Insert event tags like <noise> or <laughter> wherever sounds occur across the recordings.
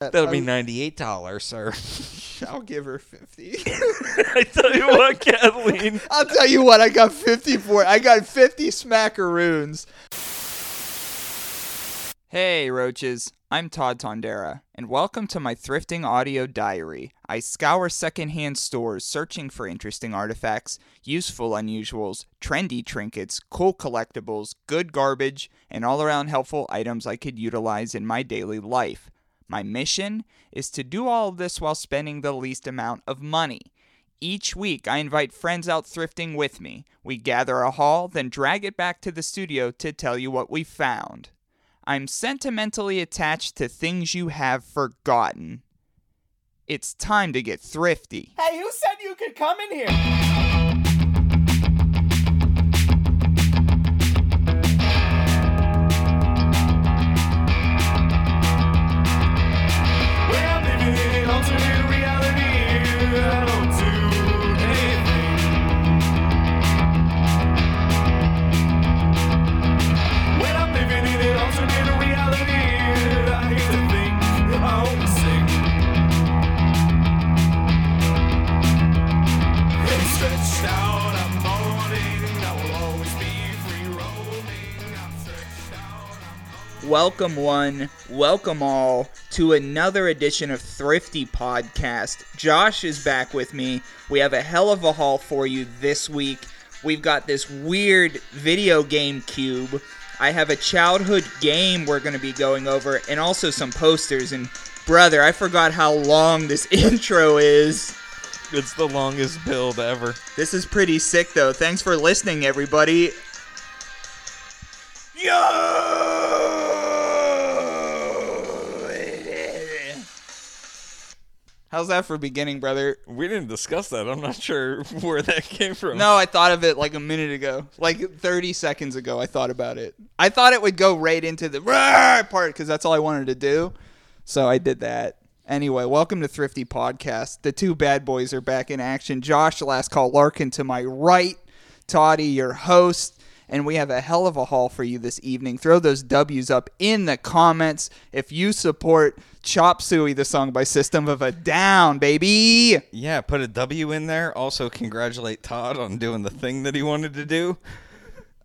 That'll be ninety-eight dollars, sir. <laughs> I'll give her fifty. <laughs> I tell you what, <laughs> Kathleen. I'll tell you what. I got fifty for it. I got fifty smackaroons. Hey, roaches. I'm Todd Tondera, and welcome to my thrifting audio diary. I scour secondhand stores searching for interesting artifacts, useful unusuals, trendy trinkets, cool collectibles, good garbage, and all around helpful items I could utilize in my daily life. My mission is to do all of this while spending the least amount of money. Each week, I invite friends out thrifting with me. We gather a haul, then drag it back to the studio to tell you what we found. I'm sentimentally attached to things you have forgotten. It's time to get thrifty. Hey, who said you could come in here? Welcome, one, welcome all to another edition of Thrifty Podcast. Josh is back with me. We have a hell of a haul for you this week. We've got this weird video game cube. I have a childhood game we're going to be going over, and also some posters. And brother, I forgot how long this <laughs> intro is. It's the longest build ever. This is pretty sick, though. Thanks for listening, everybody. How's that for beginning, brother? We didn't discuss that. I'm not sure <laughs> where that came from. No, I thought of it like a minute ago. Like 30 seconds ago, I thought about it. I thought it would go right into the <laughs> part because that's all I wanted to do. So I did that. Anyway, welcome to Thrifty Podcast. The two bad boys are back in action. Josh, last call, Larkin to my right, Toddy, your host. And we have a hell of a haul for you this evening. Throw those W's up in the comments if you support Chop Suey, the song by System of a Down, baby. Yeah, put a W in there. Also, congratulate Todd on doing the thing that he wanted to do.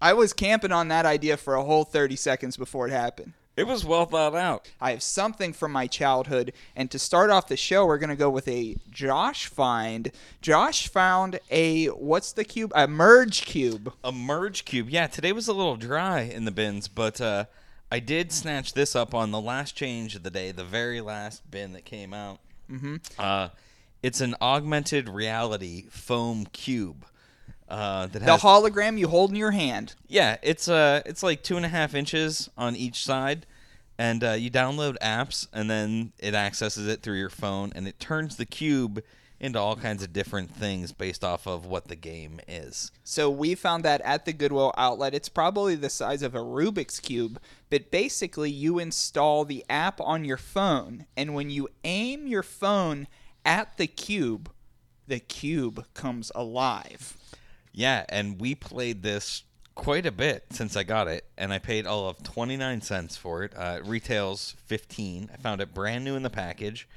I was camping on that idea for a whole 30 seconds before it happened. It was well thought out. I have something from my childhood, and to start off the show, we're going to go with a Josh find. Josh found a, what's the cube? A merge cube. A merge cube. Yeah, today was a little dry in the bins, but uh, I did snatch this up on the last change of the day, the very last bin that came out. Mm-hmm. Uh, it's an augmented reality foam cube. Uh, that The hologram you hold in your hand. Yeah, it's uh it's like two and a half inches on each side, and uh, you download apps, and then it accesses it through your phone, and it turns the cube into all kinds of different things based off of what the game is. So we found that at the Goodwill outlet. It's probably the size of a Rubik's Cube, but basically you install the app on your phone, and when you aim your phone at the cube, the cube comes alive. Yeah, and we played this quite a bit since I got it, and I paid all of twenty nine cents for it. Uh, it retails fifteen. I found it brand new in the package,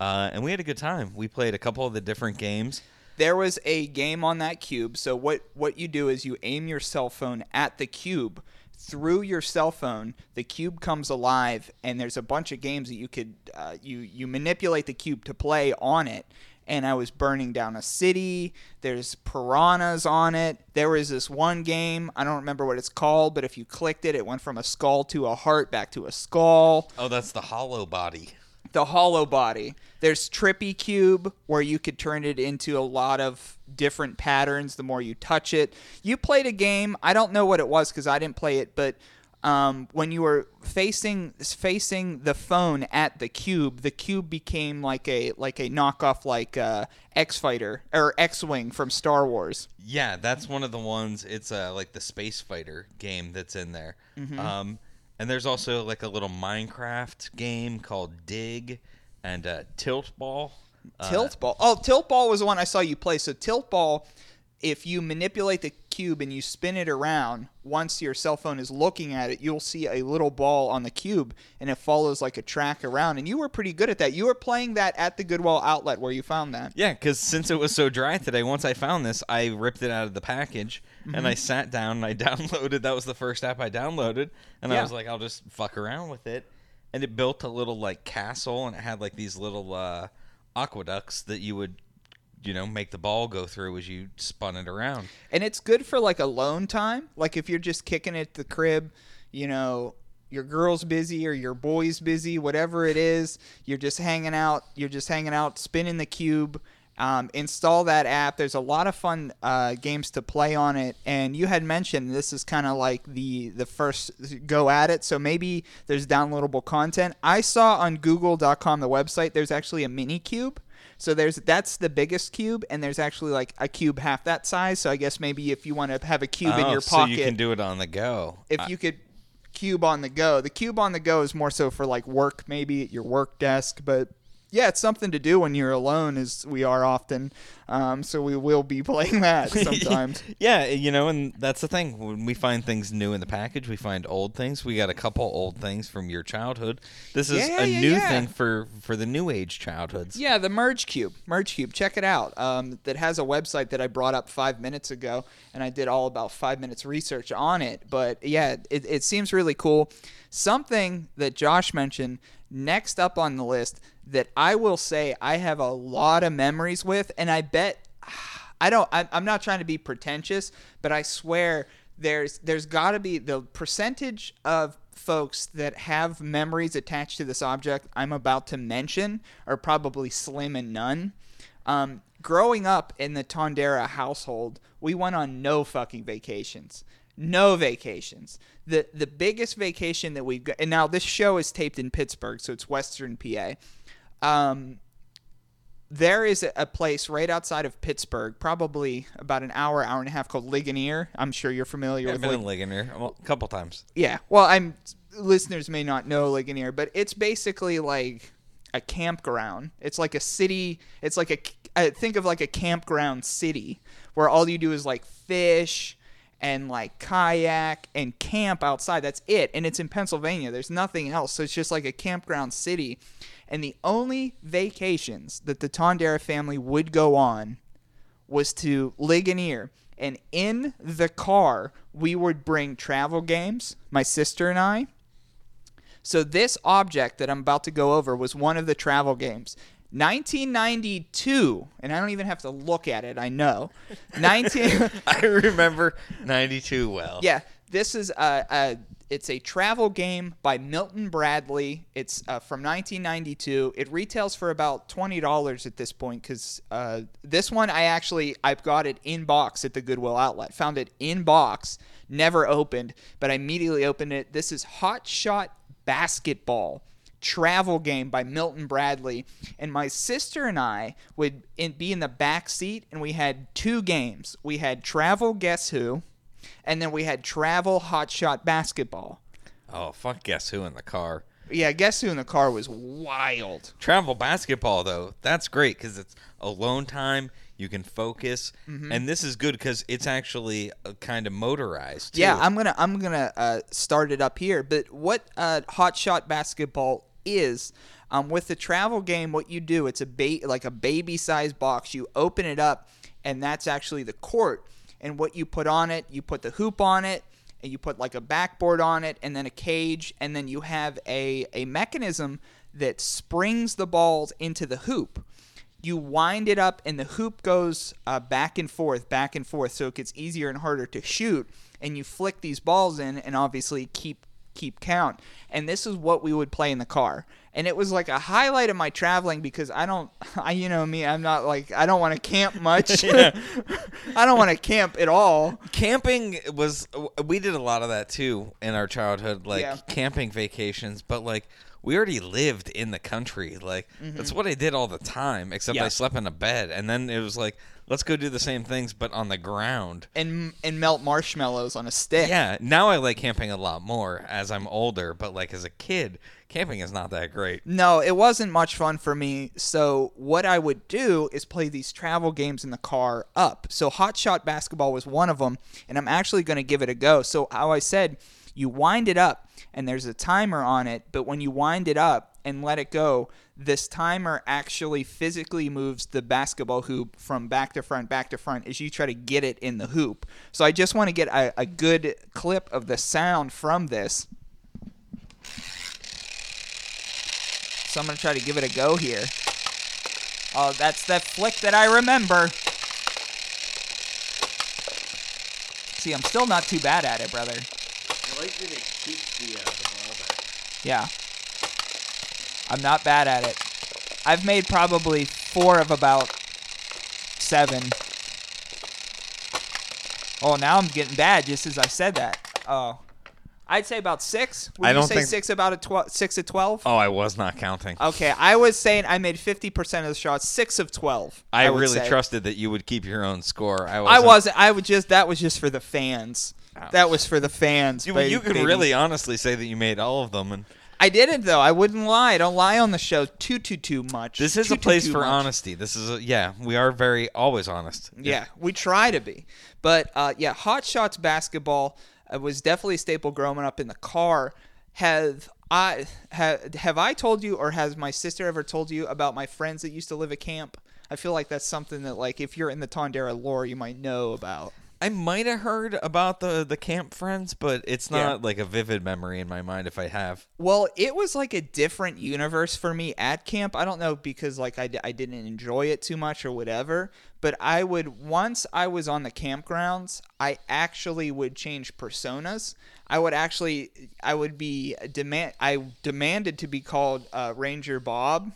uh, and we had a good time. We played a couple of the different games. there was a game on that cube. So what what you do is you aim your cell phone at the cube through your cell phone. The cube comes alive, and there's a bunch of games that you could uh, you you manipulate the cube to play on it. And I was burning down a city. There's piranhas on it. There was this one game. I don't remember what it's called, but if you clicked it, it went from a skull to a heart back to a skull Oh, that's the Hollow Body. the hollow body. There's Trippy Cube, where you could turn it into a lot of different patterns the more you touch it. You played a game, I don't know what it was because I didn't play it, but um, when you were facing facing the phone at the cube, the cube became like a like a knockoff like uh, X Fighter or X Wing from Star Wars. Yeah, that's one of the ones. It's uh, like the space fighter game that's in there. Um, and there's also like a little Minecraft game called Dig and uh, Tilt Ball. Uh, Tilt Ball. Oh, Tilt Ball was the one I saw you play. So Tilt Ball if you manipulate the cube and you spin it around, once your cell phone is looking at it, you'll see a little ball on the cube and it follows like a track around. And you were pretty good at that. You were playing that at the Goodwill outlet where you found that. Yeah, because since it was so dry today, once I found this, I ripped it out of the package and Mm-hmm. I sat down and I <laughs> downloaded. That was the first app I downloaded, and I was like, I'll just fuck around with it. And it built a little like castle, and it had like these little uh, aqueducts that you would, you know, make the ball go through as you spun it around. And it's good for like alone time. Like if you're just kicking it at the crib, you know, your girl's busy or your boy's busy, whatever it is, you're just hanging out, you're just hanging out, spinning the cube. Um, install that app. There's a lot of fun uh, games to play on it, and you had mentioned this is kind of like the the first go at it. So maybe there's downloadable content. I saw on Google.com the website. There's actually a mini cube. So there's that's the biggest cube, and there's actually like a cube half that size. So I guess maybe if you want to have a cube in Oh, your so pocket, you can do it on the go. if you could cube on the go. The cube on the go is more so for like work, maybe at your work desk, but yeah, it's something to do when you're alone, as we are often. Um, so we will be <laughs> playing that <laughs> sometimes. yeah, you know, and that's the thing. When we find things new in the package, we find old things. We got a couple old things from your childhood. This is Yeah, a yeah, new yeah. thing for for the new age childhoods. Yeah, the Merge Cube. Merge Cube. Check it out. Um, that has a website that I brought up five minutes ago, and I did all about five minutes research on it. But yeah, it, it seems really cool. Something that Josh mentioned next up on the list that I will say I have a lot of memories with, and I bet I don't. I'm not trying to be pretentious, but I swear there's there's got to be the percentage of folks that have memories attached to this object I'm about to mention are probably slim and none. Um, growing up in the Tondera household, we went on no fucking vacations. No vacations. The the biggest vacation that we've got, and now this show is taped in Pittsburgh, so it's Western PA. Um, there is a- place right outside of Pittsburgh, probably about an hour, hour and a half, called Ligonier. I'm sure you're familiar I've with been Lig- in Ligonier well, a couple times. yeah. Well, I'm listeners may not know Ligonier, but it's basically like a campground. It's like a city. It's like a I think of like a campground city where all you do is like fish and like kayak and camp outside. That's it. And it's in Pennsylvania. There's nothing else. So it's just like a campground city. And the only vacations that the Tondera family would go on was to Ligonier. And in the car, we would bring travel games, my sister and I. So this object that I'm about to go over was one of the travel games. 1992, and I don't even have to look at it. I know. <laughs> 19 <laughs> I remember '92 well. Yeah, this is a, a it's a travel game by Milton Bradley. It's uh, from 1992. It retails for about twenty dollars at this point because uh, this one I actually I've got it in box at the Goodwill outlet. Found it in box, never opened, but I immediately opened it. This is Hot Shot Basketball travel game by Milton Bradley. And my sister and I would in, be in the back seat, and we had two games. We had Travel Guess Who, and then we had Travel Hot Shot Basketball. Oh fuck! Guess who in the car? Yeah, Guess Who in the car was wild. Travel basketball though, that's great because it's alone time. You can focus, Mm-hmm. and this is good because it's actually uh, kind of motorized. Too. Yeah, I'm gonna I'm gonna uh, start it up here. But what uh, Hot Shot Basketball is, um, with the travel game, what you do, it's a ba- like a baby size box. You open it up, and that's actually the court. And what you put on it, you put the hoop on it, and you put like a backboard on it, and then a cage, and then you have a a mechanism that springs the balls into the hoop. You wind it up and the hoop goes uh, back and forth back and forth so it gets easier and harder to shoot and you flick these balls in and obviously keep keep count. And this is what we would play in the car and it was like a highlight of my traveling because i don't <laughs> i you know me i'm not like i don't want to camp <laughs> much <laughs> i don't want to camp at all camping was we did a lot of that too in our childhood like Yeah. camping vacations but like we already lived in the country like that's what i did all the time except Mm-hmm. Yeah. i slept in a bed and then it was like let's go do the same things but on the ground and and melt marshmallows on a stick yeah now i like camping a lot more as i'm older but like as a kid camping is not that great. No, it wasn't much fun for me. So what I would do is play these travel games in the car up. So Hot Shot Basketball was one of them, and I'm actually going to give it a go. So how I said, you wind it up, and there's a timer on it. But when you wind it up and let it go, this timer actually physically moves the basketball hoop from back to front, back to front as you try to get it in the hoop. So I just want to get a, a good clip of the sound from this. So I'm going to try to give it a go here. Oh, that's that flick that I remember. See, I'm still not too bad at it, brother. I like that it keeps the, uh, the ball back. Yeah. I'm not bad at it. I've made probably four of about seven. Oh, now I'm getting bad just as I said that. Oh. I'd say about six. Would I you don't say think- six about a twelve six of twelve? Oh, I was not counting. Okay, I was saying I made fifty percent of the shots, six of twelve. I, would really say. trusted that you would keep your own score. I I wasn't. wasn't. I would just. That was just for the fans. That was for the fans. You, you could baby. really honestly say that you made all of them, and I didn't though. I wouldn't lie. I don't lie on the show too too too much. this is Too, a place too for much. honesty. This is a yeah. We are very always honest. Yeah, we try to be. But uh, yeah, Hot Shots basketball was definitely a staple growing up in the car. Have I have have I told you, or has my sister ever told you about my friends that used to live at camp? I feel like that's something that, like, if you're in the Tondera lore, you might know about. I might have heard about the the camp friends, but it's Yeah. not like a vivid memory in my mind if I have. Well, it was like a different universe for me at camp. I don't know because like I, I didn't enjoy it too much or whatever, but I would once I was on the campgrounds, I actually would change personas. I would actually I would be demand I demanded to be called uh, Ranger Bob.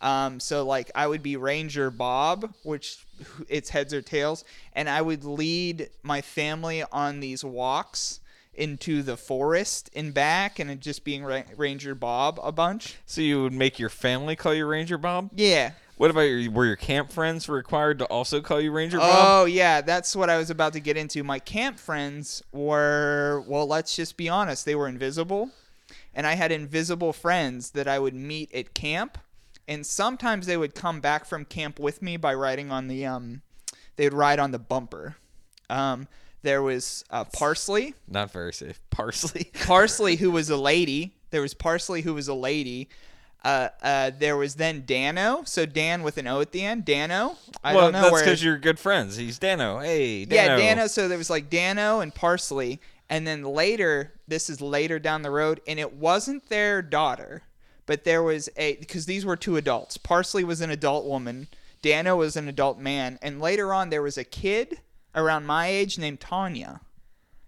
Um, so like I would be Ranger Bob, which it's heads or tails, and I would lead my family on these walks into the forest and back, and it just being Ra- Ranger Bob a bunch. So you would make your family call you Ranger Bob? Yeah. What about your were your camp friends required to also call you Ranger Bob? Oh yeah, that's what I was about to get into. My camp friends were well, let's just be honest, they were invisible. And I had invisible friends that I would meet at camp. And sometimes they would come back from camp with me by riding on the um they would ride on the bumper. Um there was uh, Parsley, Not very safe. <laughs> Parsley. Parsley who was a <laughs> lady. There was Parsley who was a lady. Uh, uh, there was then Dano. So Dan with an O at the end. Dano. I well, don't know that's because you're good friends. He's Dano. Hey, Dano. yeah, Dano. So there was like Dano and Parsley, and then later, this is later down the road, and it wasn't their daughter, but there was a because these were two adults. Parsley was an adult woman, Dano was an adult man, and later on there was a kid around my age named Tanya.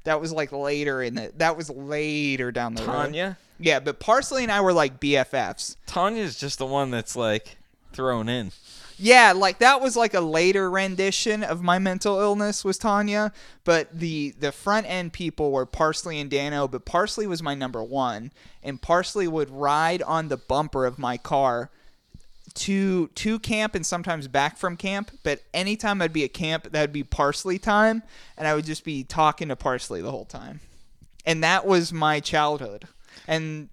That was like later in the. That was later down the road. Tanya. Yeah, but Parsley and I were like BFFs. Tanya's just the one that's like thrown in. Yeah, like that was like a later rendition of my mental illness was Tanya, but the the front end people were Parsley and Dano, but Parsley was my number 1 and Parsley would ride on the bumper of my car to to camp and sometimes back from camp, but anytime I'd be at camp, that'd be Parsley time and I would just be talking to Parsley the whole time. And that was my childhood. And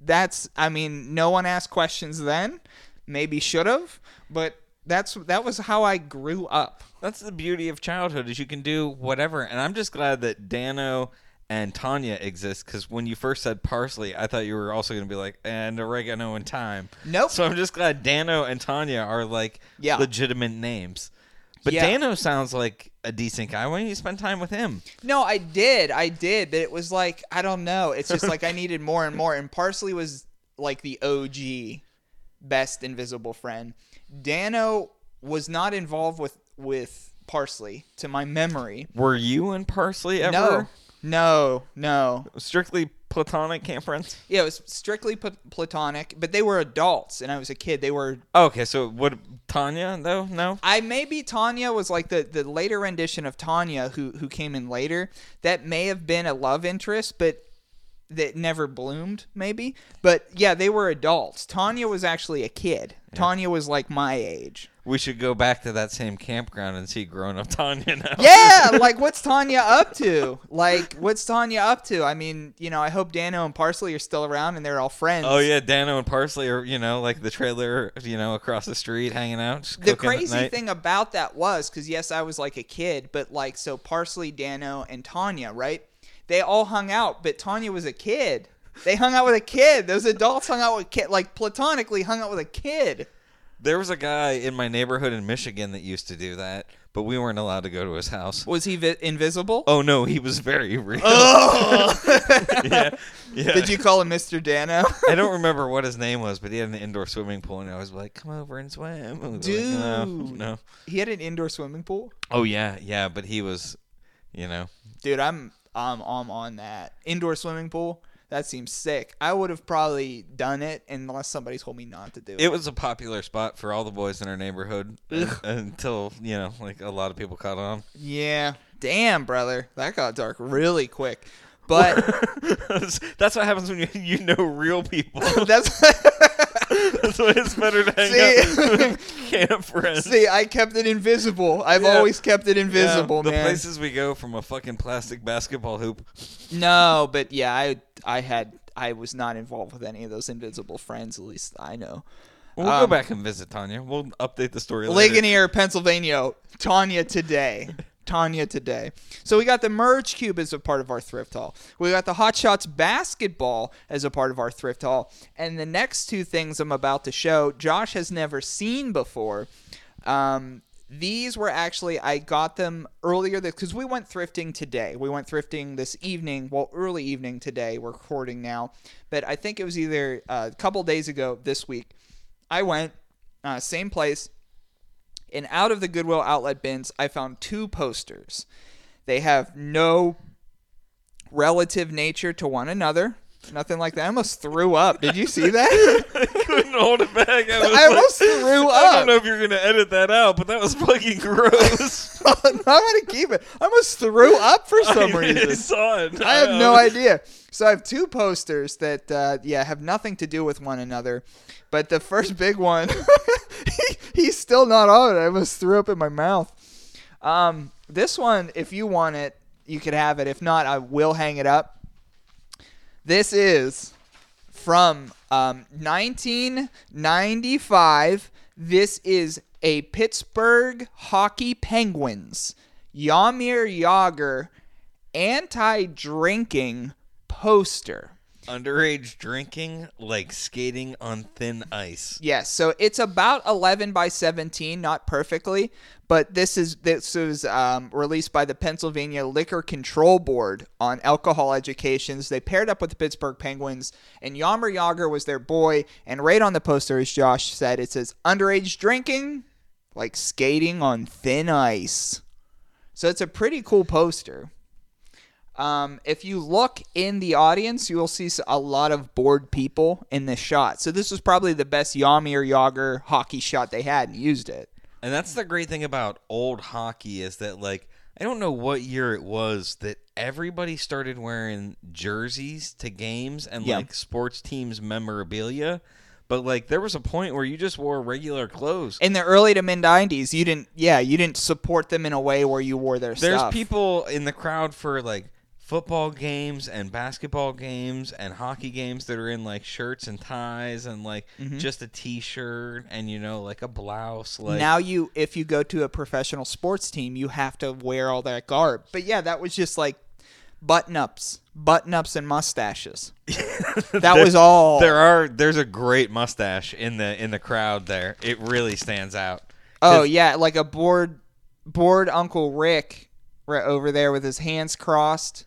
that's I mean, no one asked questions then. Maybe should have, but that's that was how I grew up. That's the beauty of childhood is you can do whatever. And I'm just glad that Dano and Tanya exist because when you first said parsley, I thought you were also going to be like and oregano and thyme. Nope. So I'm just glad Dano and Tanya are like Yeah. legitimate names. But Yeah. Dano sounds like a decent guy. Why don't you spend time with him? No, I did. I did, but it was like I don't know. It's just like I <laughs> needed more and more and Parsley was like the OG best invisible friend. Dano was not involved with with Parsley to my memory. Were you and Parsley ever No. No, no. strictly platonic camp friends? Yeah, it was strictly pl- platonic, but they were adults and I was a kid. They were Okay, so what Tanya though? No. I maybe Tanya was like the, the later rendition of Tanya who who came in later. That may have been a love interest, but that never bloomed, maybe. But yeah, they were adults. Tanya was actually a kid. Tanya was like my age. we should go back to that same campground and see grown up Tanya now. <laughs> Yeah, <laughs> like what's Tanya up to? Like what's Tanya up to? I mean, you know, I hope Dano and Parsley are still around and they're all friends. Oh yeah, Dano and Parsley are you know like the trailer you know across the street hanging out. The crazy thing about that was because yes, I was like a kid, but like so Parsley, Dano, and Tanya, right? They all hung out, but Tanya was a kid. They hung out with a kid. Those adults hung out with kid, like platonically hung out with a kid. There was a guy in my neighborhood in Michigan that used to do that, but we weren't allowed to go to his house. Was he vi- invisible? Oh no, he was very real. Oh. <laughs> yeah, yeah. Did you call him Mr. Dano? I don't remember what his name was, but he had an indoor swimming pool, and I was like, "Come over and swim." We like, no, Dude. no. he had an indoor swimming pool. Oh yeah, yeah, but he was, you know, Dude, I'm I'm I'm on that indoor swimming pool. That seems sick. I would have probably done it unless somebody told me not to do it. it was a popular spot for all the boys in our neighborhood until you know, like a lot of people caught on. yeah. Damn, brother, that got dark really quick. But <laughs> That's what happens when you you know real people. <laughs> that's That's why it's better to hang See- out with <laughs> camp friends. see, I kept it invisible. I've Yeah. always kept it Yeah, invisible, the man. places we go from a fucking plastic basketball hoop. No, but yeah, I I had I was not involved with any of those invisible friends. At least I know. We'll go Um, back and visit Tanya. We'll update the story later. Ligonier, Pennsylvania. Tanya today. <laughs> Tanya today. So we got the Merge Cube as a part of our thrift haul. We got the Hot Shots basketball as a part of our thrift haul. And the next two things I'm about to show, Josh has never seen before. Um, these were actually I got them earlier because we went thrifting today. We went thrifting this evening, well, early evening today. We're recording now, but I think it was either uh, a couple days ago this week. I went uh, same place, and out of the Goodwill outlet bins, I found two posters. They have no relative nature to one another. Nothing like that. I almost threw up. Did you see that? <laughs> couldn't hold it back. I, was I like- almost threw up. I don't know if you're gonna edit that out, but that was fucking gross. <laughs> I'm gonna keep it. I almost threw up for <laughs> some I reason. saw it. I have no idea. So I have two posters that, uh, yeah, have nothing to do with one another. But the first big one, he, he's still not on it. I almost threw up in my mouth. Um, this one, if you want it, you could have it. If not, I will hang it up. This is from um, 1995. This is a Pittsburgh Hockey Penguins Jaromir Jagr anti-drinking poster. Underage drinking, like skating on thin ice. Yes, so it's about 11 by 17, not perfectly, but this is this was um, released by the Pennsylvania Liquor Control Board on alcohol educations. They paired up with the Pittsburgh Penguins, and Jaromir Jagr was their boy. And right on the poster, as Josh said, it says underage drinking, like skating on thin ice. So it's a pretty cool poster. Um, if you look in the audience, you will see a lot of bored people in this shot. So this was probably the best Jaromir Jagr hockey shot they had and used it. And that's the great thing about old hockey is that like I don't know what year it was that everybody started wearing jerseys to games and Yeah. like sports teams memorabilia. But like there was a point where you just wore regular clothes. In the early to mid '90s, you didn't, yeah, you didn't support them in a way where you wore their There's stuff. people in the crowd for like football games and basketball games and hockey games that are in like shirts and ties and like Mm-hmm. just a t-shirt and you know like a blouse like now you, if you go to a professional sports team, you have to wear all that garb. But yeah, that was just like button ups, button ups, and mustaches. <laughs> that was all. there are there's a great mustache in the in the crowd there it really stands out oh yeah, like a bored, bored Uncle Rick right over there with his hands crossed.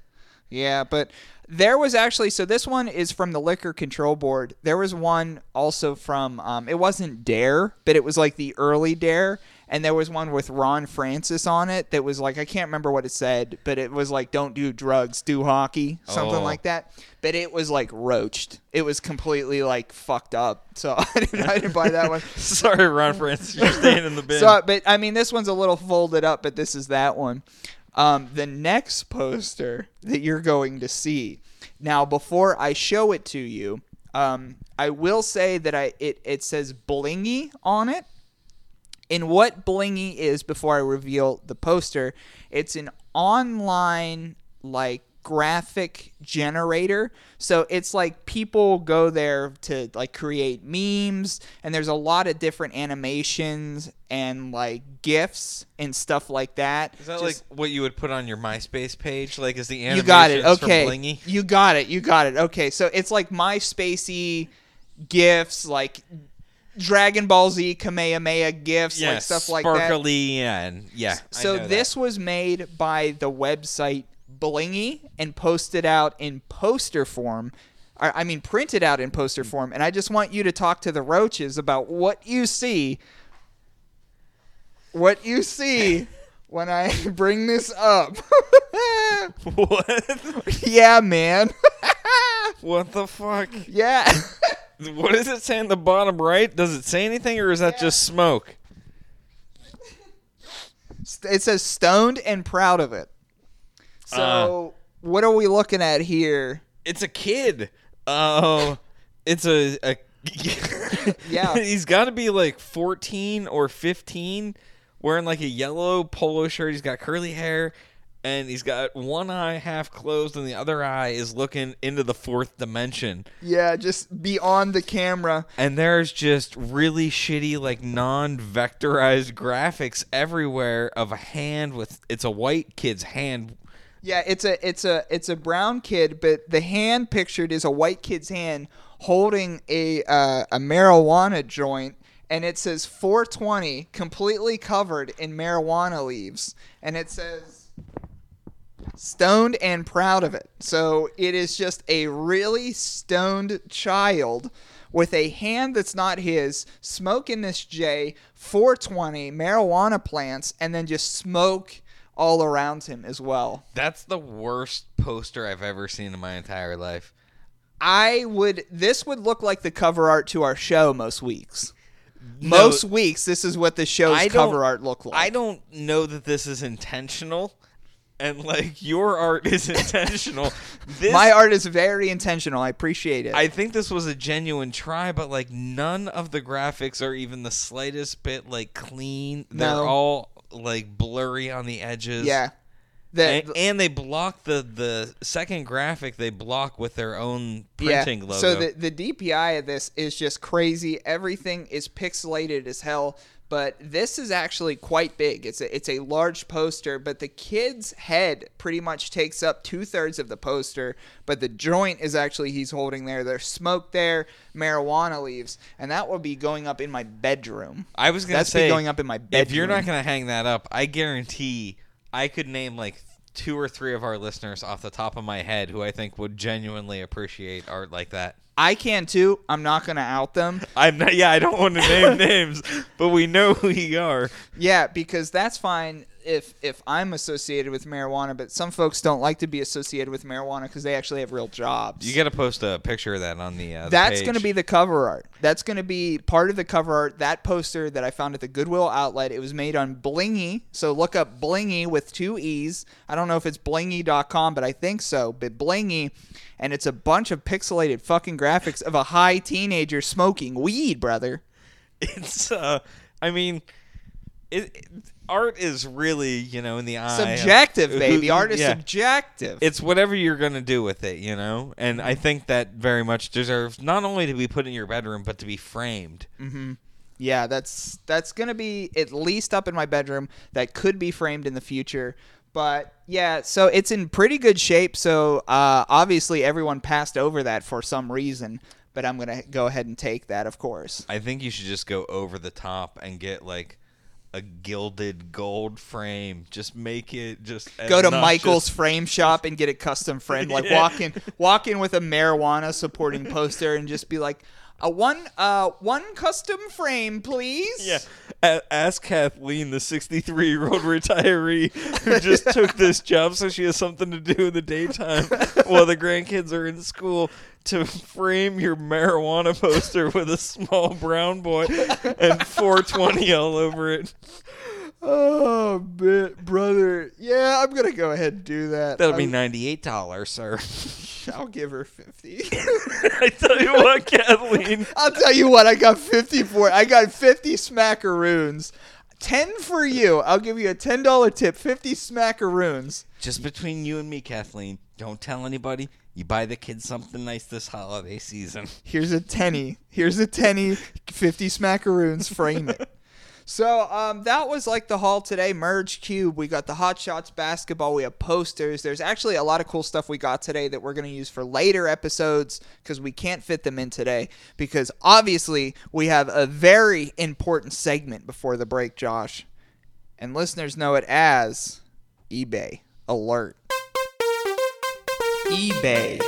Yeah, but there was actually so this one is from the Liquor Control Board. There was one also from um, it wasn't Dare, but it was like the early Dare, and there was one with Ron Francis on it that was like I can't remember what it said, but it was like don't do drugs, do hockey, something Oh. like that. But it was like roached. It was completely like fucked up. <laughs> So I didn't, I didn't buy that one. <laughs> sorry ron francis you're staying in the bin So, but I mean, this one's a little folded up, but this is that one. Um, the next poster that you're going to see. Now, before I show it to you, um, I will say that I it it says blingee on it, And what Blingee is, before I reveal the poster, it's an online like graphic generator. So it's like people go there to like create memes and there's a lot of different animations and like gifs and stuff like that. Is that Just- like what you would put on your MySpace page? Like, is the you got it. Okay. You got it. You got it. Okay. So it's like MySpacey gifs, like Dragon Ball Z Kamehameha gifs, Yeah, like stuff like that. sparkly and yeah. So know that. this was made by the website Blingee and posted out in poster form. I mean, printed out in poster form. And I just want you to talk to the roaches about what you see. What you see <laughs> when I <laughs> bring this up. <laughs> what? yeah, man. what the fuck? yeah. What does it say in the bottom right? Does it say anything, or is that just smoke? It says stoned and proud of it. So, uh, what are we looking at here? It's a kid. Oh, it's a. a <laughs> Yeah. he's got to be like 14 or 15, wearing like a yellow polo shirt. He's got curly hair, and he's got one eye half closed, and the other eye is looking into the fourth dimension. Yeah, just beyond the camera. and there's just really shitty like non-vectorized graphics everywhere of a hand with it's a white kid's hand Yeah, it's a it's a it's a brown kid, but the hand pictured is a white kid's hand holding a uh, a marijuana joint, and it says 420, completely covered in marijuana leaves, and it says stoned and proud of it. So it is just a really stoned child with a hand that's not his, smoking this J, 420 marijuana plants, and then just smoke all around him as well. that's the worst poster i've ever seen in my entire life I would this would look like the cover art to our show most weeks. Most weeks this is what the show's I cover art look like. i don't know that this is intentional and like your art is <laughs> intentional this My art is very intentional. I appreciate it. I think this was a genuine try, but like none of the graphics are even the slightest bit like clean. They're No. all like blurry on the edges. yeah. The, and, and they block the the second graphic they block with their own printing yeah. logo. So the the DPI of this is just crazy. Everything is pixelated as hell. But this is actually quite big. It's a it's a large poster, but the kid's head pretty much takes up two thirds of the poster. But the joint is actually he's holding there. There's smoke there, marijuana leaves, and that will be going up in my bedroom. I was gonna that's say be going up in my bedroom. if you're not gonna hang that up, I guarantee I could name like two or three of our listeners off the top of my head who I think would genuinely appreciate art like that. I can too. I'm not gonna out them. I'm not. Yeah, I don't want to name <laughs> names, but we know who you are. Yeah, because that's fine if if I'm associated with marijuana, but some folks don't like to be associated with marijuana because they actually have real jobs. You got to post a picture of that on the. Uh, the That's going to be the cover art. That's going to be part of the cover art. That poster that I found at the Goodwill outlet, it was made on Blingee. So look up Blingee with two E's. I don't know if it's blingee.com, but I think so. But Blingee, and it's a bunch of pixelated fucking graphics of a high teenager smoking weed, brother. It's. uh I mean, it, it- art is really you know in the eye. of Subjective, who- baby. Art is yeah. subjective. It's whatever you're gonna do with it, you know, and I think that very much deserves not only to be put in your bedroom, but to be framed. Yeah, that's that's gonna be at least up in my bedroom. That could be framed in the future. But yeah, so it's in pretty good shape. So uh, obviously everyone passed over that for some reason. But I'm gonna go ahead and take that, of course. I think you should just go over the top and get like a gilded gold frame. Just make it just Go to. Michael's frame shop and get a custom frame. <laughs> Like Yeah. walk in, walk in with a marijuana supporting poster and just be like, a one, uh, one custom frame, please. Yeah. A- ask Kathleen, the 63 year old retiree who just <laughs> took this job so she has something to do in the daytime while the grandkids are in school, to frame your marijuana poster with a small brown boy and 420 all over it. Oh, bit brother. Yeah, I'm gonna go ahead and do that. That'll be I'm- $98, sir. <laughs> I'll give her 50. <laughs> I tell you what, <laughs> Kathleen. I'll tell you what, I got 50 for it. I got 50 smackaroons. Ten for you. I'll give you a ten dollar tip. Fifty smackaroons. Just between you and me, Kathleen. Don't tell anybody. You buy the kids something nice this holiday season. Here's a tenny. Here's a tenny. Fifty smackaroons. Frame it. So um, that was like the haul today. Merge Cube. We got the Hot Shots basketball. We have posters. There's actually a lot of cool stuff we got today that we're going to use for later episodes because we can't fit them in today because obviously we have a very important segment before the break, Josh. And listeners know it as eBay Alert. eBay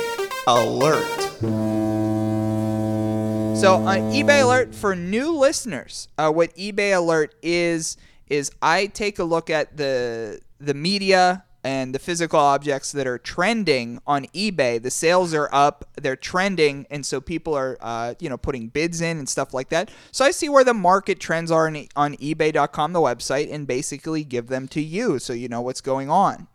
Alert. So on eBay Alert for new listeners, uh, what eBay Alert is is I take a look at the the media and the physical objects that are trending on eBay. The sales are up, they're trending, and so people are uh, you know putting bids in and stuff like that. So I see where the market trends are on, on eBay.com, the website, and basically give them to you so you know what's going on.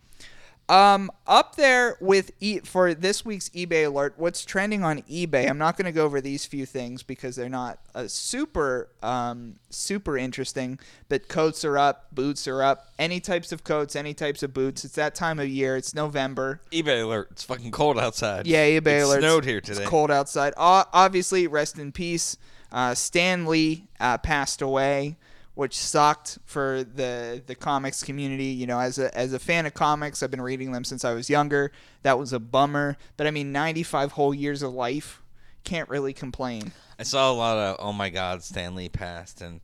Um, up there with e- for this week's eBay alert, what's trending on eBay? I'm not going to go over these few things because they're not uh, super um, super interesting. But coats are up, boots are up, any types of coats, any types of boots. It's that time of year. It's November. eBay alert. It's fucking cold outside. Yeah, eBay it alert. snowed here today. It's cold outside. O- obviously, rest in peace. Uh, Stan Lee uh, passed away, which sucked for the the comics community. You know, as a as a fan of comics, I've been reading them since I was younger. That was a bummer. But I mean, 95 whole years of life, can't really complain. I saw a lot of oh my god, Stan Lee passed, and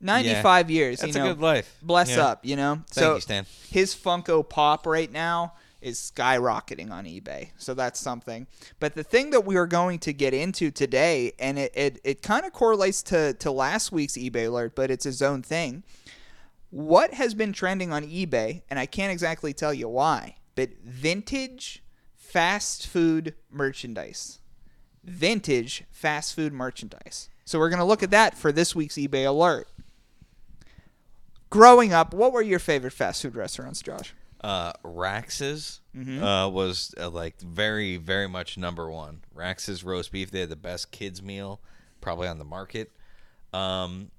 95 years. that's you a good life. Bless Yeah. up. You know. Thank so you, Stan. his Funko Pop right now is skyrocketing on eBay. So that's something. But the thing that we are going to get into today, and it, it, it kind of correlates to, to last week's eBay alert, but it's its own thing. What has been trending on eBay, and I can't exactly tell you why, but vintage fast food merchandise. Vintage fast food merchandise. So we're going to look at that for this week's eBay alert. Growing up, what were your favorite fast food restaurants, Josh? Uh, Rax's Mm-hmm. uh, was uh, like very, very much number one. Rax's roast beef. They had the best kids meal probably on the market. Um,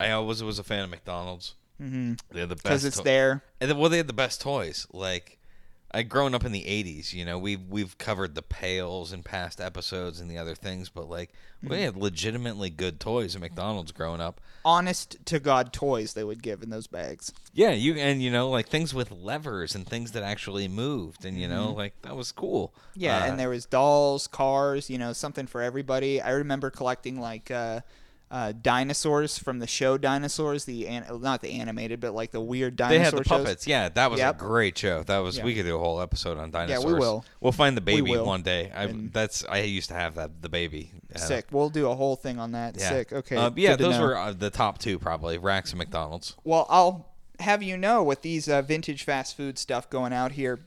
I always was a fan of McDonald's. Mm-hmm. They had the best because it's to- there. And then, well, they had the best toys. Like, I grown up in the '80s. You know, we've we've covered the pails in past episodes and the other things, but like, we had legitimately good toys at McDonald's growing up. Honest to God toys they would give in those bags. Yeah, you and you know, like things with levers and things that actually moved, and you know, like that was cool. Yeah, Uh, and there was dolls, cars, you know, something for everybody. I remember collecting like uh, uh, dinosaurs from the show Dinosaurs, the an- not the animated, but like the weird dinosaurs. they had the shows. puppets. Yeah, that was Yep. a great show. That was Yeah. we could do a whole episode on dinosaurs. Yeah, we will. We'll find the baby one day. I that's I used to have that the baby. Uh, Sick. We'll do a whole thing on that. Yeah. Sick. Okay. Uh, yeah, those know. were uh, the top two probably. Rax and McDonald's. Well, I'll have you know with these uh, vintage fast food stuff going out here.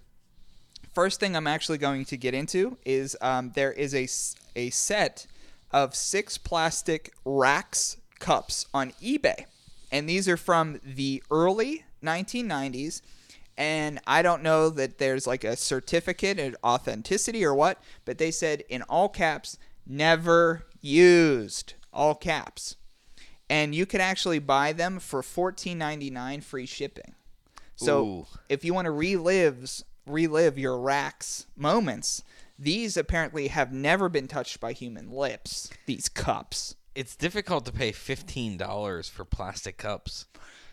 First thing I'm actually going to get into is um, there is a set of six plastic Rax cups on eBay. And these are from the early 1990s. And I don't know that there's like a certificate of authenticity or what, but they said in all caps, never used. All caps and you can actually buy them for $14.99 free shipping. So Ooh. if you want to relive relive your Rax moments, these apparently have never been touched by human lips. These cups. It's difficult to pay fifteen dollars for plastic cups.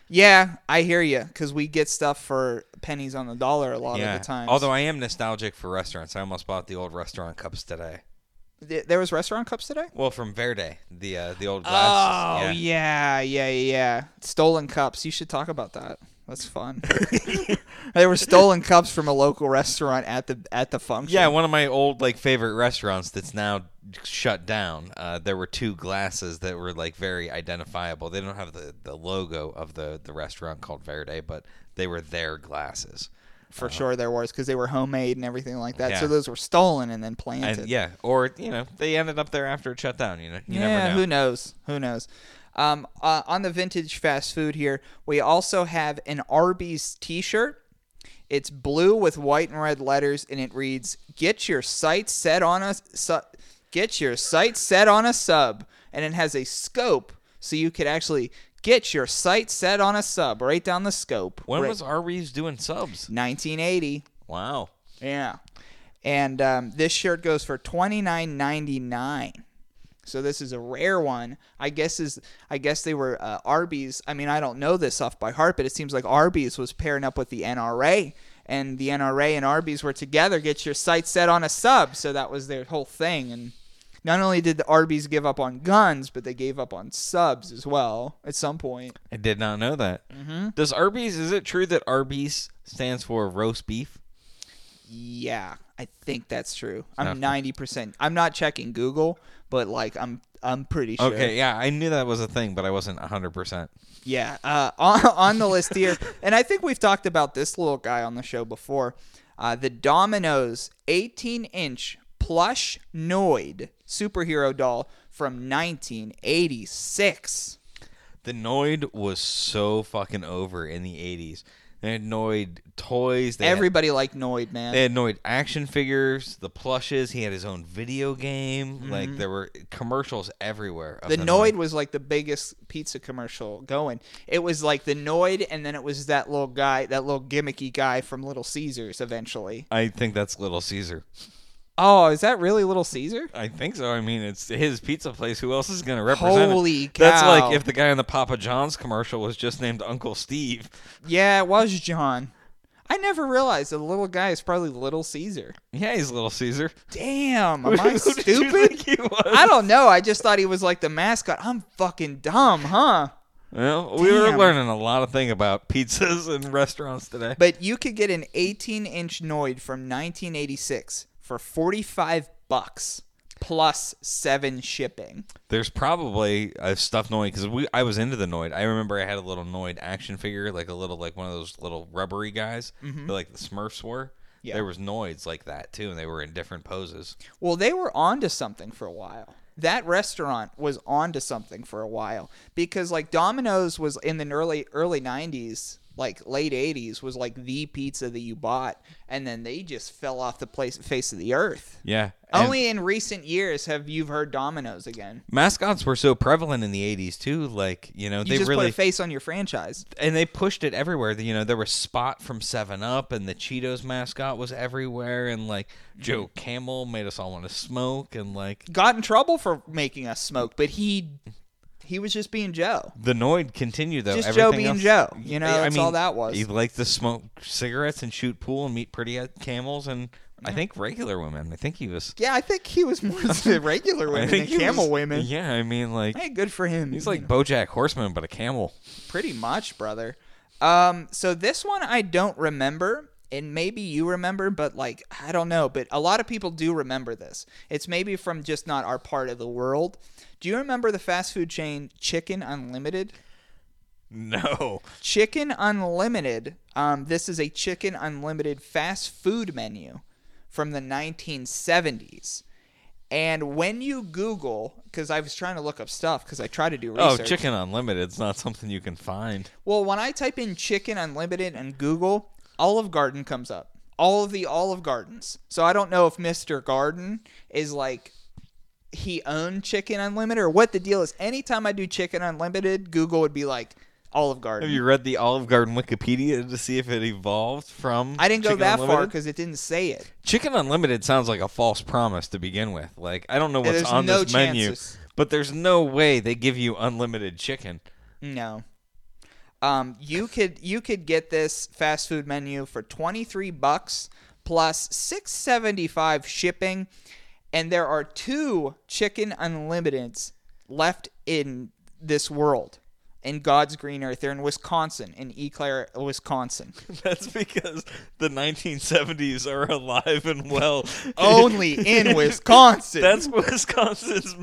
Yeah, I hear you because we get stuff for pennies on the dollar a lot yeah. of the time. Although I am nostalgic for restaurants. I almost bought the old restaurant cups today. there was restaurant cups today. Well, from Verde, the uh, the old glasses. Oh yeah, yeah, yeah, yeah. Stolen cups. You should talk about that. That's fun. <laughs> they were stolen cups from a local restaurant at the at the function. Yeah, one of my old like favorite restaurants that's now shut down. Uh, there were two glasses that were like very identifiable. They don't have the, the logo of the, the restaurant called Verde, but they were their glasses. for sure there was because they were homemade and everything like that. So those were stolen and then planted. And yeah, or you know, they ended up there after it shut down. You know, you yeah, never know. who knows? Who knows? Um, uh, on the vintage fast food here, we also have an Arby's T-shirt. It's blue with white and red letters, and it reads, "Get your sights set on a su- get your sights set on a sub," and it has a scope, so you could actually Get your sight set on a sub right down the scope. When Right- was Arby's doing subs? 1980? Wow. Yeah. And um, this shirt goes for twenty nine ninety nine. So this is a rare one. I guess is I guess they were uh, Arby's. I mean, I don't know this off by heart, but it seems like Arby's was pairing up with the NRA, and the NRA and Arby's were together. Get your sights set on a sub. So that was their whole thing. And not only did the Arby's give up on guns, but they gave up on subs as well at some point. I did not know that. Mm-hmm. Does Arby's? Is it true that Arby's stands for roast beef? Yeah, I think that's true. I'm ninety percent. I'm not checking Google, but like I'm I'm pretty sure. Okay, yeah, I knew that was a thing, but I wasn't 100%. Yeah, uh, <laughs> on, on the list here, and I think we've talked about this little guy on the show before. Uh, the Domino's 18 inch plush Noid superhero doll from 1986. The Noid was so fucking over in the 80s. They had Noid toys. They had- Everybody liked Noid, man. They had Noid action figures, the plushes. He had his own video game. Like there were commercials everywhere. Mm-hmm. the Noid was like the biggest pizza commercial going. It was like the Noid, and then it was that little guy, that little gimmicky guy from Little Caesars eventually. I think that's Little Caesar. Oh, is that really Little Caesar? I think so. I mean, it's his pizza place. Who else is going to represent Holy it? That's like if the guy in the Papa John's commercial was just named Uncle Steve. Yeah, it was John. I never realized that the little guy is probably Little Caesar. Yeah, he's Little Caesar. Damn, <laughs> am I Who did you stupid? think he was? I don't know. I just thought he was like the mascot. I'm fucking dumb, huh? Well, we were learning a lot of thing about pizzas <laughs> and restaurants today. But you could get an 18 inch Noid from 1986 for 45 bucks plus seven shipping. There's probably uh, a stuffed Noid because we I was into the Noid. I remember I had a little Noid action figure, like a little like one of those little rubbery guys, mm-hmm. that, like the Smurfs were. Yeah. There was Noids like that too, and they were in different poses. Well, they were onto something for a while. That restaurant was onto something for a while because like Domino's was in the early early 90s, like late 80s was like the pizza that you bought and then they just fell off the place face of the earth. Yeah. Only in recent years have you heard Domino's again. mascots were so prevalent in the '80s too. Like you know, You they just really put a face on your franchise. and they pushed it everywhere. You know, there was Spot from Seven Up, and the Cheetos mascot was everywhere, and like Joe mm-hmm. Camel made us all want to smoke, and like Got in trouble for making us smoke, but he he was just being Joe. the Noid continued though. Just Joe being else- Joe. You know, I that's mean, all that was. He liked to smoke cigarettes and shoot pool and meet pretty camels, and I think regular women. I think he was. Yeah, I think he was more <laughs> the regular I women think than camel was- women. Yeah, I mean, like Hey, good for him. he's like BoJack Horseman, but a camel. pretty much, brother. Um, so this one I don't remember, and maybe you remember, but like I don't know. But a lot of people do remember this. It's maybe from just not our part of the world. Do you remember the fast food chain Chicken Unlimited? No. Chicken Unlimited. Um, this is a Chicken Unlimited fast food menu from the 1970s. And when you Google, because I was trying to look up stuff, because I try to do research. Oh, research. Chicken Unlimited. It's not something you can find. Well, when I type in chicken unlimited and Google, Olive Garden comes up. All of the Olive Gardens. So I don't know if Mr. Garden is like he owned Chicken Unlimited or what the deal is. Anytime I do Chicken Unlimited, Google would be like Olive Garden. Have you read the Olive Garden Wikipedia to see if it evolved from? I didn't go Chicken that far Unlimited? because it didn't say it. Chicken Unlimited sounds like a false promise to begin with. Like I don't know what's there's on no this menu, chances. but there's no way they give you unlimited chicken. No. Um, you could you could get this fast food menu for twenty three bucks plus six seventy five shipping, and there are two chicken unlimiteds left in this world. In God's green earth, they're in Wisconsin, in Eau Claire, Wisconsin. <laughs> That's because the 1970s are alive and well. Only in <laughs> Wisconsin. That's Wisconsin's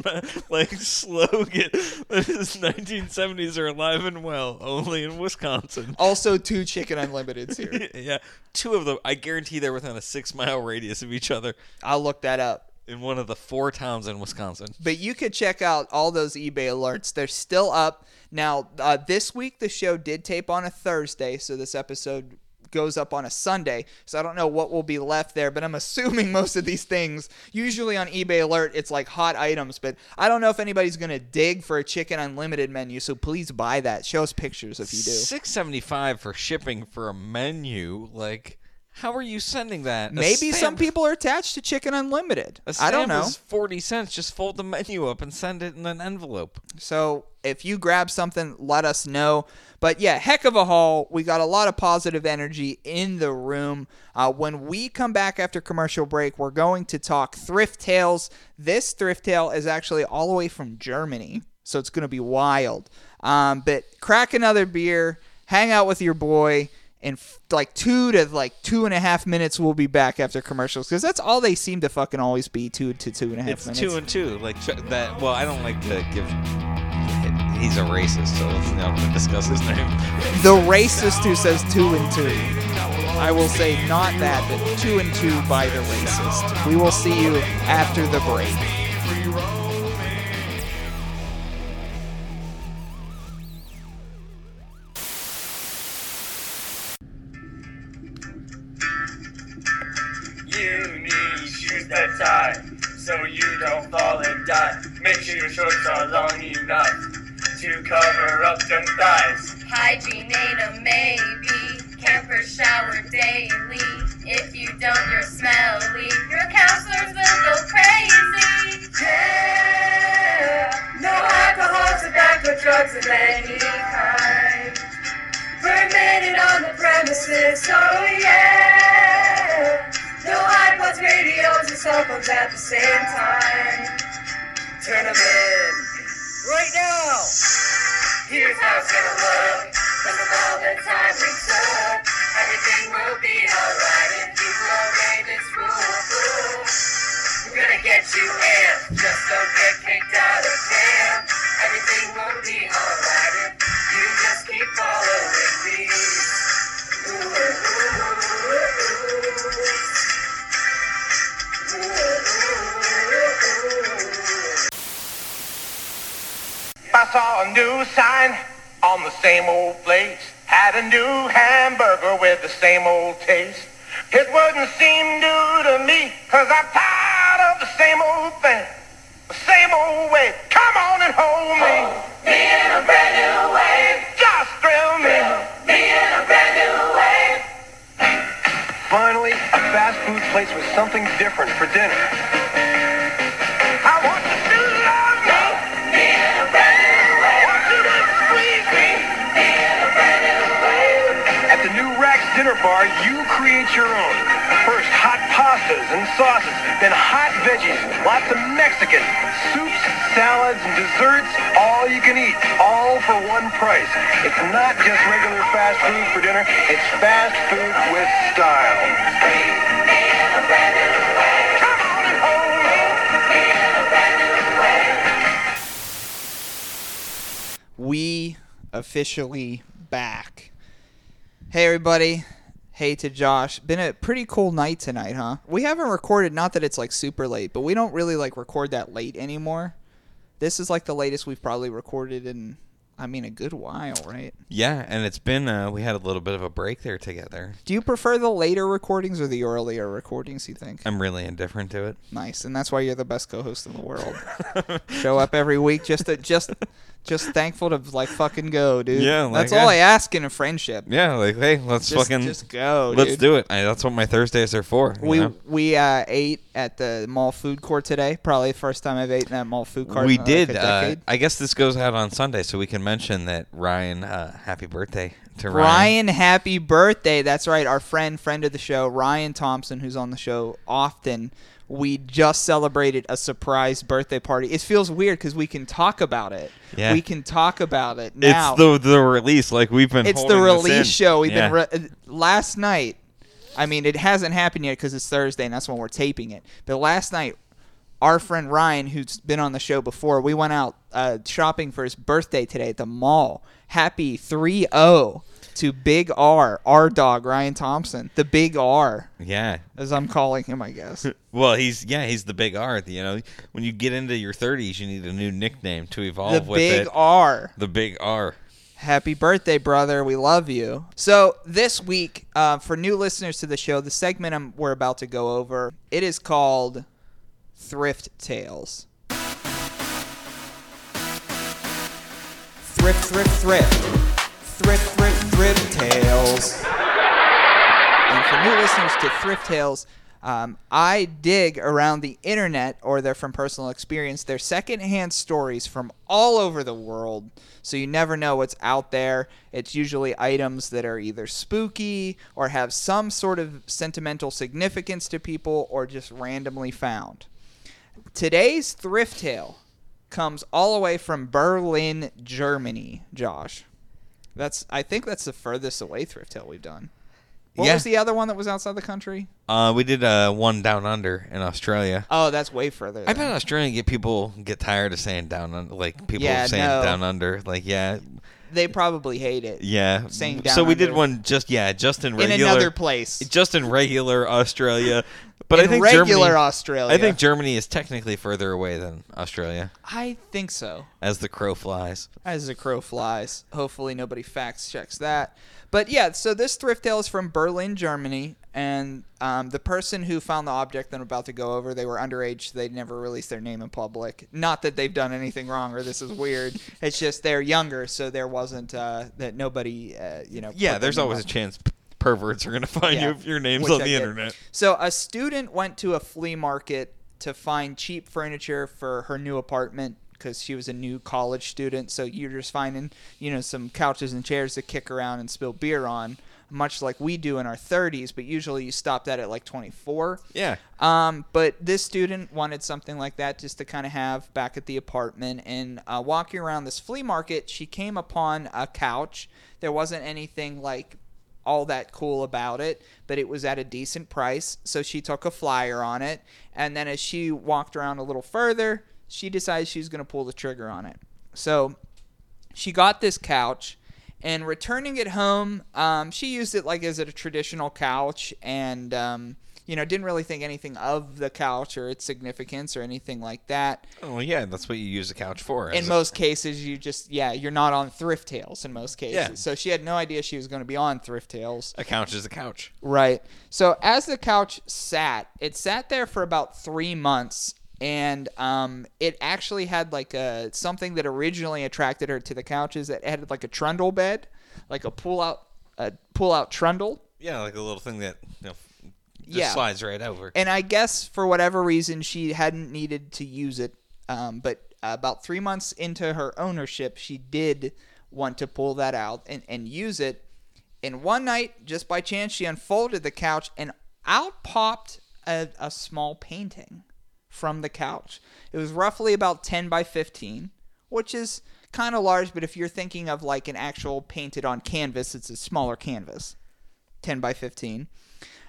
like slogan. Is 1970s are alive and well, only in Wisconsin. also two chicken unlimiteds here. <laughs> yeah, two of them. I guarantee they're within a six mile radius of each other I'll look that up. in one of the four towns in Wisconsin. But you could check out all those eBay alerts. They're still up. Now, uh, this week the show did tape on a Thursday, so this episode goes up on a Sunday, so I don't know what will be left there. But I'm <laughs> assuming most of these things, usually on eBay Alert, it's like hot items. But I don't know if anybody's gonna dig for a chicken unlimited menu. So please buy that. Show us pictures if you do. Six seventy five for shipping for a menu. Like, how are you sending that? A Maybe some stamp- people are attached to Chicken Unlimited. A I don't stamp know. is forty cents. Just fold the menu up and send it in an envelope. So if you grab something, let us know. But yeah, heck of a haul. We got a lot of positive energy in the room. Uh, when we come back after commercial break, we're going to talk thrift tales. This thrift tale is actually all the way from Germany, so it's going to be wild. Um, but crack another beer, hang out with your boy. In f- like two to like two and a half minutes, we'll be back after commercials because that's all they seem to fucking always be two to two and a half It's minutes. two and two. Like that. Well, I don't like to give. He's a racist, so let's not discuss his name. the racist who says two and two. I will say not that, but two and two by the racist. We will see you after the break. You need shoes that tie, so you don't fall and die. Make sure your shorts are long enough to cover up them thighs. Hygiene ain't a maybe. Camper shower daily. If you don't, you're smelly. Your counselors will go crazy. Taste. It wouldn't seem desserts, all you can eat, all for one price. It's not just regular fast food for dinner, it's fast food with style. We officially back. Hey everybody. Hey to Josh. Been a pretty cool night tonight, huh? We haven't recorded not that it's like super late, but we don't really like record that late anymore. This is like the latest we've probably recorded in I mean a good while, right? Yeah, and it's been. Uh, we had a little bit of a break there together. Do you prefer the later recordings or the earlier recordings, you think? I'm really indifferent to it. Nice, and that's why you're the best co-host in the world. <laughs> Show up every week just to just just thankful to like fucking go, dude. Yeah, like, that's all. I ask in a friendship. Yeah, like hey, let's Just, fucking just go. let's dude. do it. I, that's what my Thursdays are for. We know? we uh, ate at the mall food court today. Probably the first time I've eaten at mall food court. we in, like, did. a uh. I guess this goes out on Sunday, so we can mention that Ryan. Uh, happy birthday to Ryan. Ryan, happy birthday! That's right, our friend, friend of the show, Ryan Thompson, who's on the show often. We just celebrated a surprise birthday party. It feels weird because we can talk about it. Yeah. We can talk about it now. It's the the release. Like we've been. it's the release show. We've Yeah. been re- uh, last night. I mean, it hasn't happened yet because it's Thursday, and that's when we're taping it. But last night, our friend Ryan, who's been on the show before, we went out uh, shopping for his birthday today at the mall. Happy 3 0 to Big R, our dog, Ryan Thompson. The Big R, yeah. as I'm calling him, I guess. <laughs> Well, he's yeah, he's the big R. You know, when you get into your 30s, you need a new nickname to evolve the with Big it. R. The big R. Happy birthday, brother. We love you. So, this week, uh, for new listeners to the show, the segment I'm, we're about to go over, it is called Thrift Tales. Thrift, thrift, thrift. Thrift, thrift, thrift tales. And for new listeners to Thrift Tales, um, I dig around the internet, or they're from personal experience. They're secondhand stories from all over the world, so you never know what's out there. It's usually items that are either spooky or have some sort of sentimental significance to people, or just randomly found. Today's thrift tale comes all the way from Berlin, Germany. Josh, that's I think that's the furthest away thrift tale we've done. What Yeah. was the other one that was outside the country? Uh, we did uh, one down under in Australia. Oh, that's way further. I then. bet Australia get people get tired of saying down under, like people Yeah, saying no. down under. Like yeah, they probably hate it. yeah. Saying down so we did under. one just yeah, just in regular, In another place. just in regular Australia. <laughs> But I think regular Germany, Australia. I think Germany is technically further away than Australia, I think so. as the crow flies. As the crow flies. Hopefully nobody fact checks that. But yeah, so this thrift tale is from Berlin, Germany, and um, the person who found the object that I'm about to go over, they were underage. so They never released their name in public. Not that they've done anything wrong or this is weird. <laughs> It's just they're younger, so there wasn't uh, that nobody, uh, you know. Yeah, put there's name always up. a chance perverts are gonna <laughs> find Yeah, you if your name's on I the get. internet. So a student went to a flea market to find cheap furniture for her new apartment because she was a new college student. So you're just finding, you know, some couches and chairs to kick around and spill beer on, much like we do in our 30s. But usually you stop that at like 24. Yeah. Um, but this student wanted something like that just to kind of have back at the apartment. And uh, walking around this flea market, she came upon a couch. There wasn't anything like all that cool about it, but it was at a decent price. So she took a flyer on it. And then as she walked around a little further, she decided she was going to pull the trigger on it. So she got this couch and returning it home um, she used it like as a traditional couch and um, you know didn't really think anything of the couch or its significance or anything like that Oh yeah, that's what you use a couch for. in is it? most cases you just yeah you're not on thrift tales in most cases Yeah. so she had no idea she was going to be on thrift tales a couch is a couch. Right. So as the couch sat, it sat there for about three months, and um, it actually had like a something that originally attracted her to the couches. That it had like a trundle bed, like a pull out, a pull out trundle. Yeah, like a little thing that you know, Yeah. slides right over. And I guess for whatever reason she hadn't needed to use it, um, but about three months into her ownership, she did want to pull that out and, and use it. And one night, just by chance, she unfolded the couch and out popped a, a small painting from the couch. It was roughly about 10 by 15, which is kind of large, but if you're thinking of like an actual painted on canvas, it's a smaller canvas. 10 by 15.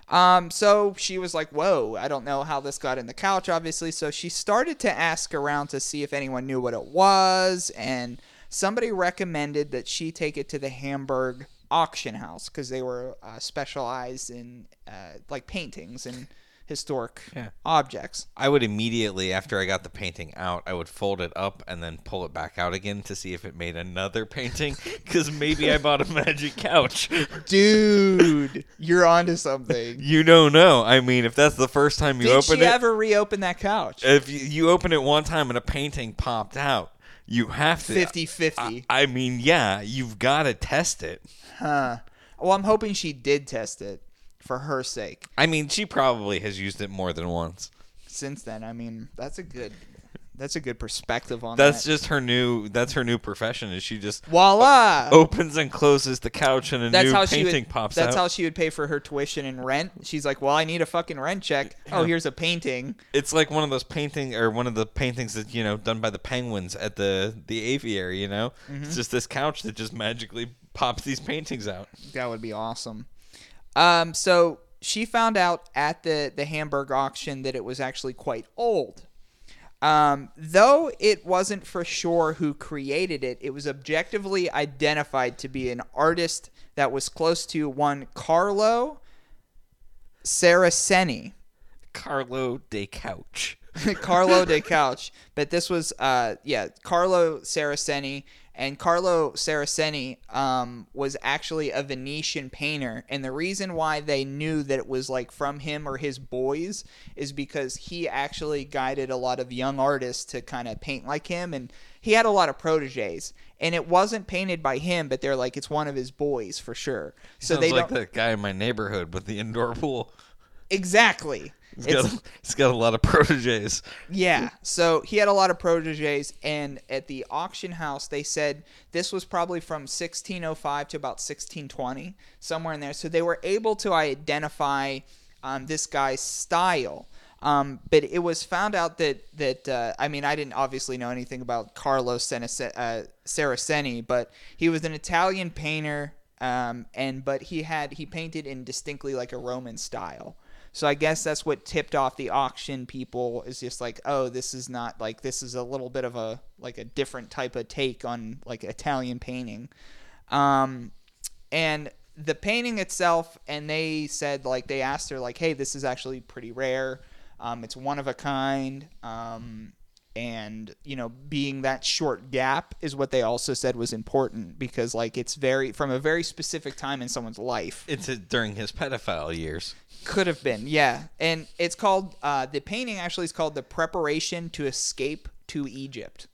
Um, so she was like, Whoa, I don't know how this got in the couch, obviously. So she started to ask around to see if anyone knew what it was. And somebody recommended that she take it to the Hamburg auction house because they were uh, specialized in uh, like paintings and historic Yeah. objects. I would immediately, after I got the painting out, I would fold it up and then pull it back out again to see if it made another painting. Because maybe I bought a magic couch. <laughs> Dude, you're onto something. You don't know. I mean, if that's the first time you Did open she it, ever reopen that couch? if you, you open it one time and a painting popped out, you have to 50 50. I, I mean, yeah, you've got to test it. Huh. Well, I'm hoping she did test it for her sake. I mean, she probably has used it more than once. Since then, I mean, that's a good, that's a good perspective on that. That's that. just her new. That's her new profession. Is she just voila. opens and closes the couch and a that's new how she painting would. pops that's out? how she would pay for her tuition and rent. She's like, "Well, I need a fucking rent check. Oh, here's a painting. it's like one of those painting or one of the paintings that you know done by the penguins at the the aviary. You know, Mm-hmm. it's just this couch that just magically pops these paintings out. That would be awesome." Um, so she found out at the the Hamburg auction that it was actually quite old. Um, though it wasn't for sure who created it, it was objectively identified to be an artist that was close to one Carlo Saraceni. Carlo de Couch. <laughs> Carlo de <laughs> Couch. But this was, uh, yeah, Carlo Saraceni. And Carlo Saraceni um, was actually a Venetian painter, and the reason why they knew that it was like from him or his boys is because he actually guided a lot of young artists to kind of paint like him, and he had a lot of proteges. And it wasn't painted by him, but they're like it's one of his boys for sure. So Sounds they like don't that guy in my neighborhood with the indoor pool. exactly. He's It's- got, he's <laughs> got a lot of <laughs> proteges. Yeah. So he had a lot of proteges, and at the auction house, they said this was probably from 1605 to about 1620, somewhere in there. So they were able to identify um, this guy's style. Um, but it was found out that that uh, I mean I didn't obviously know anything about Carlo Senace- uh, Saraceni, but he was an Italian painter, um, and but he had he painted in distinctly like a Roman style. So I guess that's what tipped off the auction people is just like, oh, this is not like this is a little bit of a like a different type of take on like Italian painting. Um, and the painting itself, and they said like they asked her like, hey, this is actually pretty rare. Um, it's one of a kind. Um, and you know being that short gap is what they also said was important because like it's very from a very specific time in someone's life It's uh during his pedophile years. could have been, yeah. And it's called uh, the painting actually is called the preparation to escape to Egypt.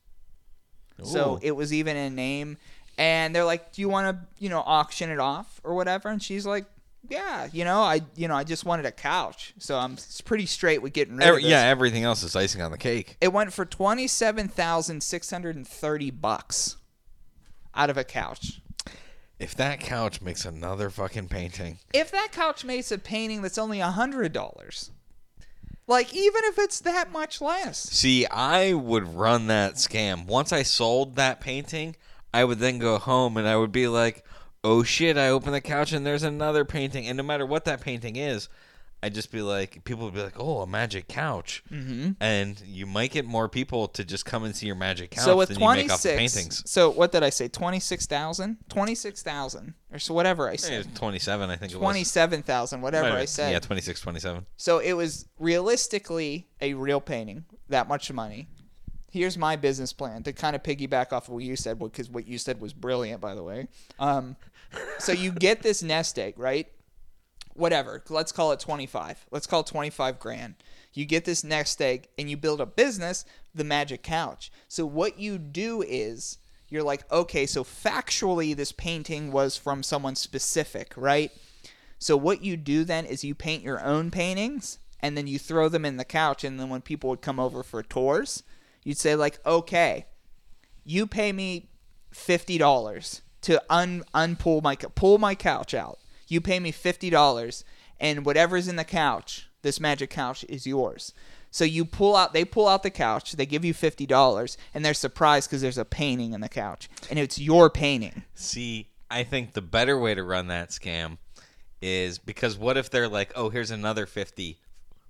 So it was even a name, and they're like, "Do you want to, you know, auction it off or whatever?" And she's like, "Yeah, you know, I, you know, I just wanted a couch, so I'm s- pretty straight with getting rid Every- of this." yeah, everything else is icing on the cake. It went for twenty seven thousand six hundred and thirty bucks out of a couch. If that couch makes another fucking painting, if that couch makes a painting that's only a hundred dollars, like even if it's that much less, see, I would run that scam. Once I sold that painting, I would then go home and I would be like, "Oh shit!" I open the couch and there's another painting, and no matter what that painting is, I'd just be like, people would be like, "Oh, a magic couch," mm-hmm. and you might get more people to just come and see your magic couch so with than you make off the paintings. so what did I say? Twenty six thousand, twenty six thousand, or so whatever I said, was 27, I think it was. twenty seven thousand, whatever Might have I said. Yeah, 26, 27. So it was realistically a real painting, that much money. Here's my business plan to kind of piggyback off of what you said, because what you said was brilliant, by the way. Um, so you get this nest egg, right? Whatever. Let's call it 25. Let's call it 25 grand. You get this nest egg and you build a business, the magic couch. So what you do is you're like, okay, so factually, this painting was from someone specific, right? So what you do then is you paint your own paintings and then you throw them in the couch and then when people would come over for tours, you'd say like, "Okay, you pay me $50 to un unpull my pull my couch out. You pay me $50 and whatever's in the couch, this magic couch is yours." So you pull out they pull out the couch, they give you $50 and they're surprised cuz there's a painting in the couch and it's your painting. See, I think the better way to run that scam is because what if they're like, oh, here's another 50,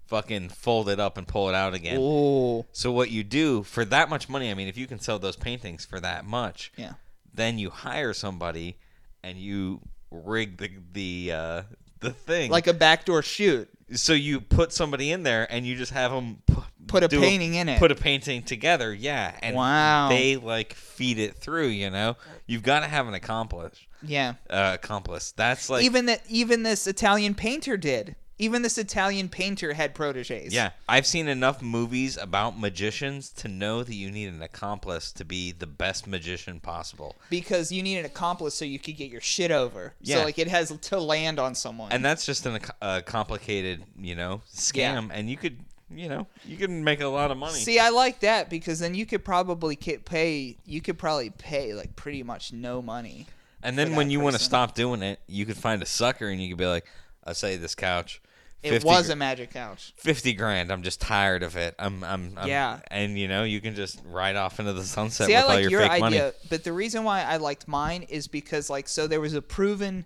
fucking fold it up and pull it out again. Oh. So what you do for that much money, I mean, if you can sell those paintings for that much, Yeah. then you hire somebody and you rig the the uh, the thing Like a backdoor shoot. so you put somebody in there and you just have them pu- Put a painting in it. Put a painting together, yeah, and Wow. they like feed it through. You know, you've got to have an accomplice. Yeah. Uh, accomplice. That's like even that even this Italian painter did. Even this Italian painter had proteges. yeah. I've seen enough movies about magicians to know that you need an accomplice to be the best magician possible. Because you need an accomplice so you could get your shit over. Yeah. So like it has to land on someone. And that's just an, a uh, complicated, you know, scam. And you could, you know, you can make a lot of money. See, I like that because then you could probably pay. You could probably pay like pretty much no money. And then when you want to stop doing it, you could find a sucker and you could be like, "I say this couch, It 50 was gr- a magic couch. fifty grand. I'm just tired of it. I'm, I'm, I'm Yeah. And you know, you can just ride off into the sunset See, with I like all your, your fake idea, money. but the reason why I liked mine is because like so there was a proven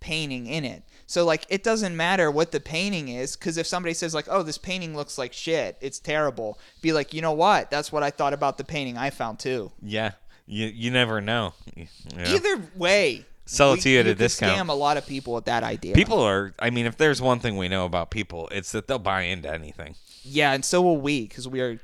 painting in it. So like it doesn't matter what the painting is cuz if somebody says like, "Oh, this painting looks like shit. It's terrible." Be like, "You know what? That's what I thought about the painting I found too." Yeah, you, you never know. Know. Either way, Sell it we- to you at a discount. Scam a lot of people with that idea. People are. I mean, if there's one thing we know about people, it's that they'll buy into anything. Yeah, and so will we cuz we are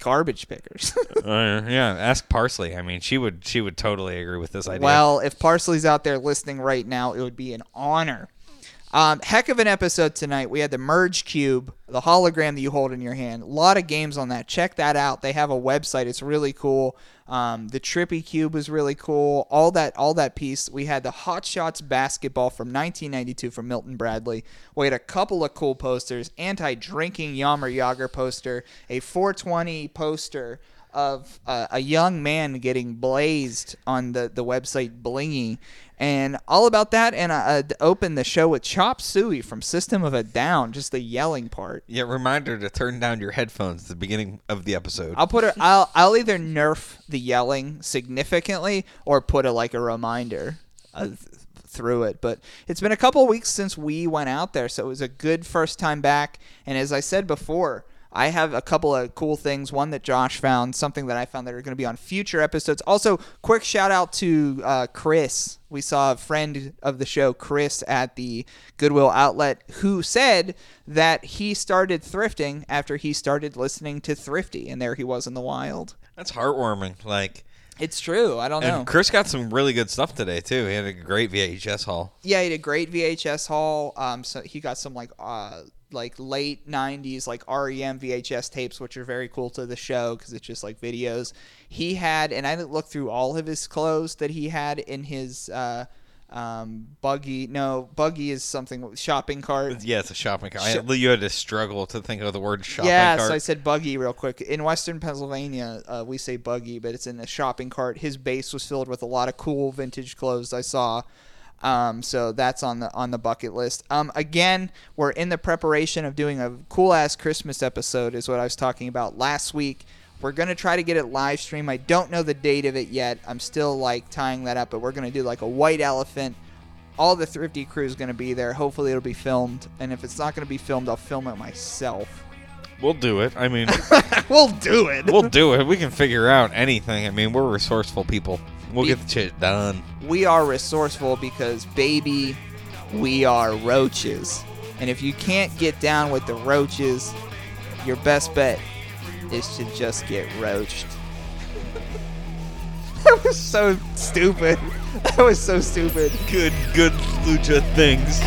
garbage pickers. <laughs> Uh, yeah, ask Parsley. I mean, she would she would totally agree with this idea. well, if Parsley's out there listening right now, it would be an honor. Um, heck of an episode tonight. We had the Merge Cube, the hologram that you hold in your hand. A lot of games on that. Check that out. They have a website. It's really cool. Um, the Trippy Cube was really cool. All that, all that piece. We had the Hot Shots basketball from 1992 from Milton Bradley. We had a couple of cool posters. Anti-drinking Jaromir Jagr poster. A 420 poster of uh, a young man getting blazed on the, the website Blingee. And all about that, and I uh, opened the show with Chop Suey from System of a Down, just the yelling part. yeah, reminder to turn down your headphones at the beginning of the episode. I'll put it. I'll I'll either nerf the yelling significantly or put a like a reminder uh, through it. But it's been a couple weeks since we went out there, so it was a good first time back. And as I said before, I have a couple of cool things. One that Josh found, something that I found that are going to be on future episodes. Also, quick shout out to uh, Chris. We saw a friend of the show, Chris, at the Goodwill outlet, who said that he started thrifting after he started listening to Thrifty, and there he was in the wild. That's heartwarming. Like, It's true. I don't know. Chris got some really good stuff today too. He had a great VHS haul. yeah, he had a great VHS haul. Um, so he got some like uh like late '90s like REM VHS tapes, which are very cool to the show because it's just like videos. He had, and I didn't look through all of his clothes that he had in his uh um buggy. No, buggy is something shopping cart. Yeah, it's a shopping cart. I- Sh- you had to struggle to think of the word shopping yeah, cart. so I said buggy real quick. In Western Pennsylvania, uh, we say buggy, but it's in a shopping cart. His base was filled with a lot of cool vintage clothes I saw. Um, so that's on the on the bucket list. Um, again, we're in the preparation of doing a cool ass Christmas episode, is what I was talking about last week. We're gonna try to get it live stream. I don't know the date of it yet. I'm still like tying that up, but we're gonna do like a white elephant. All the thrifty crew is gonna be there. Hopefully, it'll be filmed. And if it's not gonna be filmed, I'll film it myself. We'll do it. I mean, <laughs> we'll do it. we'll do it. We can figure out anything. I mean, we're resourceful people. We'll get the shit done. we are resourceful because baby we are roaches and if you can't get down with the roaches your best bet is to just get roached <laughs> that was so stupid <laughs> that was so stupid Good, good lucha things.